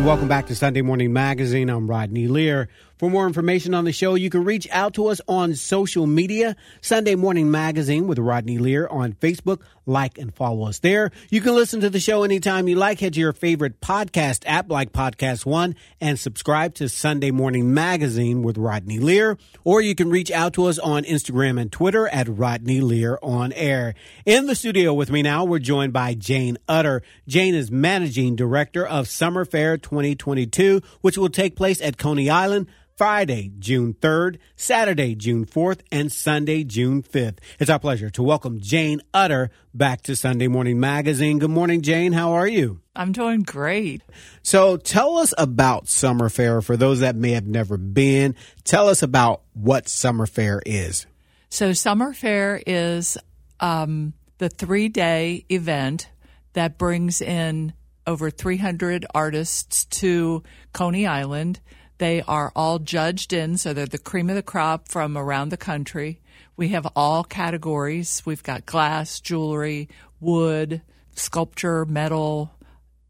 morning. Welcome back to Sunday Morning Magazine. I'm Rodney Lear. For more information on the show, you can reach out to us on social media. Sunday Morning Magazine with Rodney Lear on Facebook. Like and follow us there. You can listen to the show anytime you like. Head to your favorite podcast app like Podcast One and subscribe to Sunday Morning Magazine with Rodney Lear. Or you can reach out to us on Instagram and Twitter at Rodney Lear on air. In the studio with me now, we're joined by Jayne Utter. Jayne is managing director of Summerfair 2022, which will take place at Coney Island Friday, June 3rd, Saturday, June 4th, and Sunday, June 5th. It's our pleasure to welcome Jayne Utter back to Sunday Morning Magazine. Good morning, Jayne. How are you? I'm doing great. So tell us about Summerfair for those that may have never been. Tell us about what Summerfair is. So, Summerfair is um, the three day event that brings in over 300 artists to Coney Island they are all judged in, so they're the cream of the crop from around the country. We have all categories. We've got glass, jewelry, wood, sculpture, metal,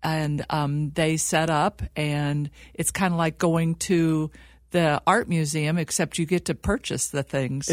and um, they set up, and it's kind of like going to the art museum, except you get to purchase the things.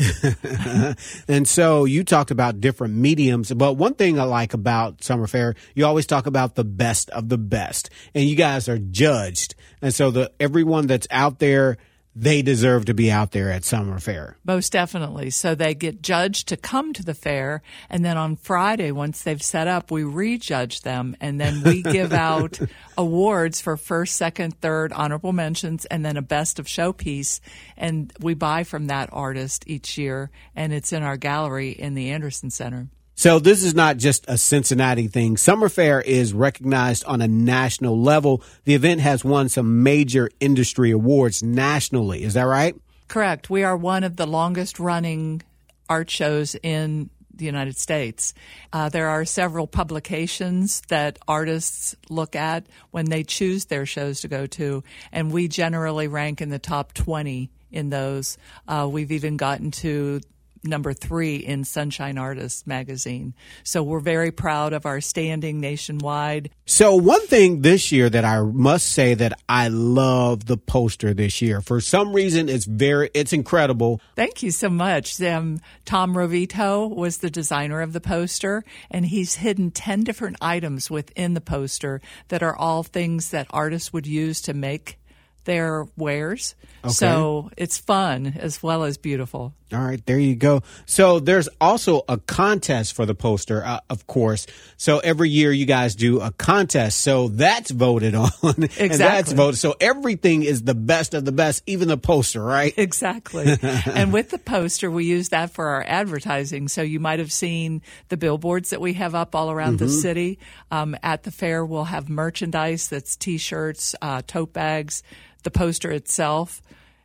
and so you talked about different mediums, but one thing I like about Summerfair, you always talk about the best of the best, and you guys are judged. And so the everyone that's out there they deserve to be out there at Summerfair. Most definitely. So they get judged to come to the fair, and then on Friday, once they've set up, we rejudge them, and then we give out awards for first, second, third, honorable mentions, and then a best of show piece. And we buy from that artist each year, and it's in our gallery in the Anderson Center. So this is not just a Cincinnati thing. Summerfair is recognized on a national level. The event has won some major industry awards nationally. Is that right? Correct. We are one of the longest running art shows in the United States. Uh, there are several publications that artists look at when they choose their shows to go to, and we generally rank in the top 20 in those. Uh, we've even gotten to number three in Sunshine Artist magazine. So we're very proud of our standing nationwide. So one thing this year that I must say that I love the poster this year. For some reason, it's very, it's incredible. Thank you so much. Um, Tom Rovito was the designer of the poster and he's hidden 10 different items within the poster that are all things that artists would use to make their wares. Okay. So it's fun as well as beautiful. All right, there you go. So there's also a contest for the poster, uh, of course. So every year you guys do a contest. So that's voted on. Exactly. that's voted. So everything is the best of the best, even the poster, right? Exactly. and with the poster, we use that for our advertising. So you might have seen the billboards that we have up all around mm-hmm. the city. Um, at the fair, we'll have merchandise that's t-shirts, uh, tote bags, the poster itself.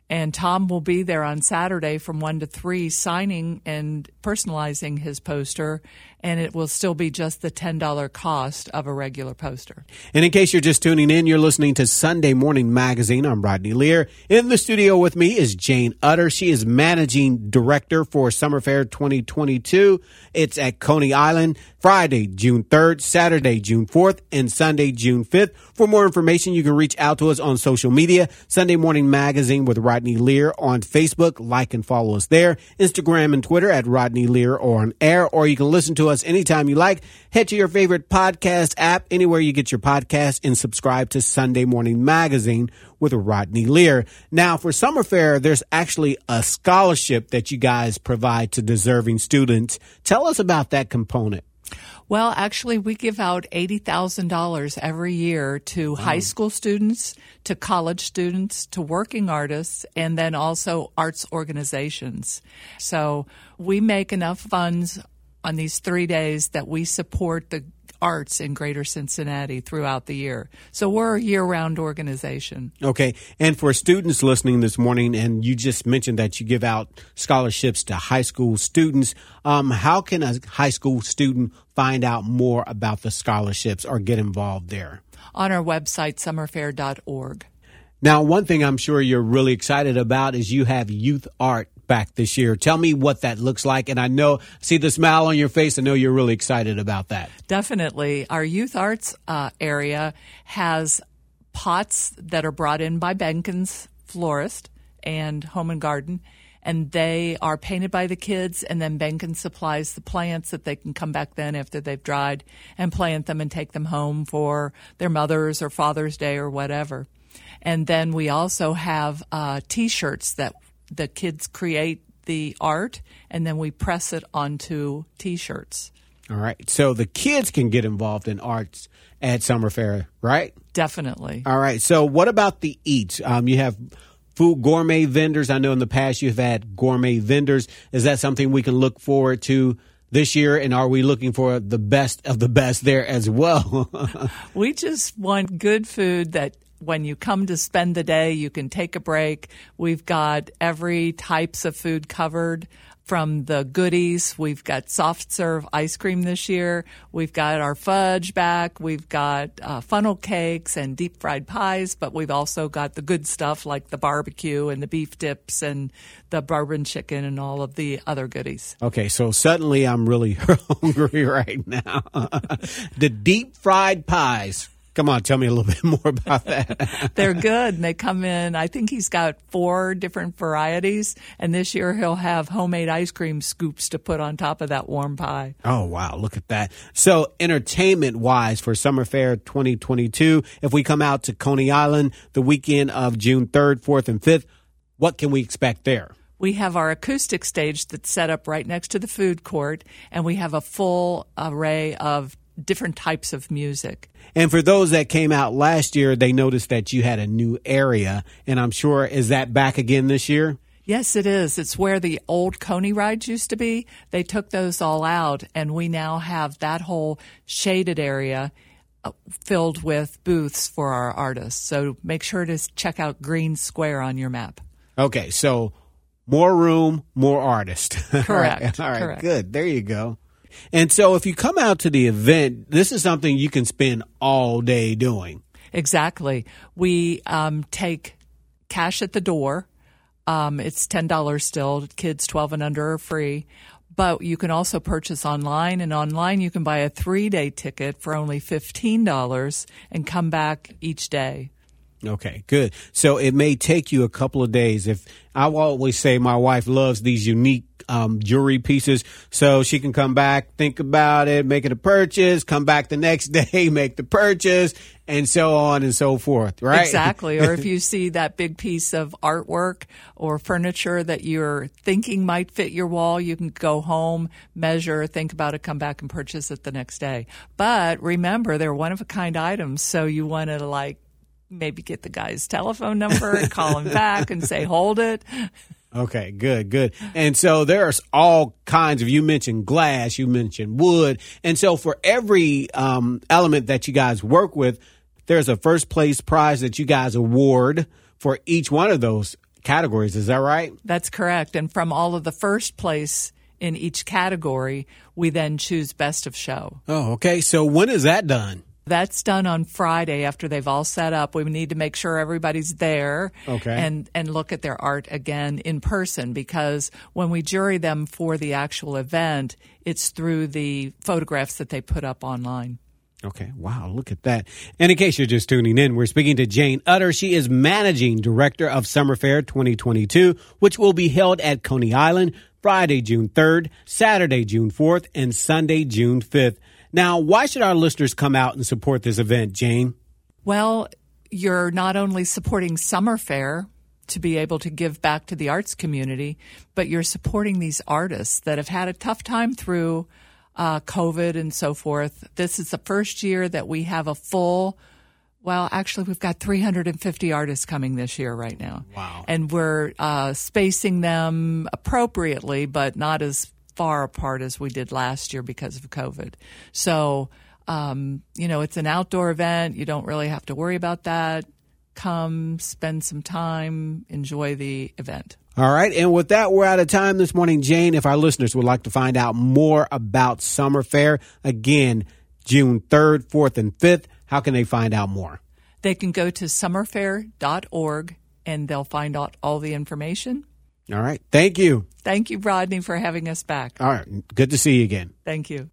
And Tom will be there on Saturday from 1 to 3 signing and personalizing his poster and it will still be just the $10 cost of a regular poster. And in case you're just tuning in, you're listening to Sunday Morning Magazine. I'm Rodney Lear. In the studio with me is Jayne Utter. She is managing director for Summerfair 2022. It's at Coney Island, Friday, June 3rd, Saturday, June 4th, and Sunday, June 5th. For more information, you can reach out to us on social media, Sunday Morning Magazine with Rodney Lear on Facebook. Like and follow us there. Instagram and Twitter at Rodney Lear on air, or you can listen to us us anytime you like. Head to your favorite podcast app, anywhere you get your podcast, and subscribe to Sunday Morning Magazine with Rodney Lear. Now, for Summerfair, there's actually a scholarship that you guys provide to deserving students. Tell us about that component. Well, actually, we give out $80,000 every year to wow. high school students, to college students, to working artists, and then also arts organizations. So we make enough funds on these three days that we support the arts in greater Cincinnati throughout the year. So we're a year round organization. Okay. And for students listening this morning, and you just mentioned that you give out scholarships to high school students, um, how can a high school student find out more about the scholarships or get involved there? On our website, summerfair.org. Now, one thing I'm sure you're really excited about is you have youth art back this year. Tell me what that looks like. And I know, see the smile on your face. I know you're really excited about that. Definitely. Our youth arts uh, area has pots that are brought in by Benken's florist and home and garden and they are painted by the kids and then Benkin supplies the plants that they can come back then after they've dried and plant them and take them home for their mother's or father's day or whatever. And then we also have uh, t-shirts that the kids create the art and then we press it onto t-shirts. All right. So the kids can get involved in arts at Summerfair, right? Definitely. All right. So what about the eats? Um, you have food gourmet vendors. I know in the past you've had gourmet vendors. Is that something we can look forward to this year? And are we looking for the best of the best there as well? we just want good food that when you come to spend the day, you can take a break. We've got every types of food covered from the goodies. We've got soft serve ice cream this year. We've got our fudge back. We've got uh, funnel cakes and deep fried pies, but we've also got the good stuff like the barbecue and the beef dips and the bourbon chicken and all of the other goodies. Okay, so suddenly I'm really hungry right now. the deep fried pies. Come on, tell me a little bit more about that. They're good. And they come in, I think he's got four different varieties. And this year he'll have homemade ice cream scoops to put on top of that warm pie. Oh, wow. Look at that. So, entertainment wise for Summerfair 2022, if we come out to Coney Island the weekend of June 3rd, 4th, and 5th, what can we expect there? we have our acoustic stage that's set up right next to the food court, and we have a full array of different types of music. And for those that came out last year, they noticed that you had a new area. And I'm sure, is that back again this year? Yes, it is. It's where the old Coney rides used to be. They took those all out, and we now have that whole shaded area uh, filled with booths for our artists. So make sure to check out Green Square on your map. Okay, so more room, more artists. Correct. all right, all right Correct. good. There you go. And so if you come out to the event, this is something you can spend all day doing. Exactly. We um, take cash at the door. Um, it's ten dollars still. Kids twelve and under are free. But you can also purchase online, and online you can buy a three day ticket for only fifteen dollars and come back each day. Okay, good. So it may take you a couple of days. If I always say my wife loves these unique um, jewelry pieces, so she can come back, think about it, make it a purchase, come back the next day, make the purchase, and so on and so forth. Right? Exactly. or if you see that big piece of artwork or furniture that you're thinking might fit your wall, you can go home, measure, think about it, come back and purchase it the next day. But remember, they're one of a kind items, so you want to like maybe get the guy's telephone number and call him back and say, hold it. Okay, good, good. And so there's all kinds of, you mentioned glass, you mentioned wood. And so for every um, element that you guys work with, there's a first place prize that you guys award for each one of those categories. Is that right? That's correct. And from all of the first place in each category, we then choose best of show. Oh, okay. So when is that done? That's done on Friday after they've all set up. We need to make sure everybody's there Okay. and, and look at their art again in person because when we jury them for the actual event, it's through the photographs that they put up online. Okay, wow, look at that. And in case you're just tuning in, we're speaking to Jayne Utter. She is managing director of Summerfair 2022, which will be held at Coney Island Friday, June 3rd, Saturday, June 4th, and Sunday, June 5th. Now, why should our listeners come out and support this event, Jayne? Well, you're not only supporting Summerfair to be able to give back to the arts community, but you're supporting these artists that have had a tough time through uh, COVID and so forth. This is the first year that we have a full. Well, actually, we've got 350 artists coming this year right now. Wow. And we're uh, spacing them appropriately, but not as far apart as we did last year because of COVID. So, um, you know, it's an outdoor event. You don't really have to worry about that. Come, spend some time, enjoy the event. All right. And with that, we're out of time this morning. Jayne, if our listeners would like to find out more about Summerfair, again, June 3rd, 4th, and 5th, how can they find out more? They can go to summerfair.org and they'll find out all the information. All right. Thank you. Thank you, Rodney, for having us back. All right. Good to see you again. Thank you.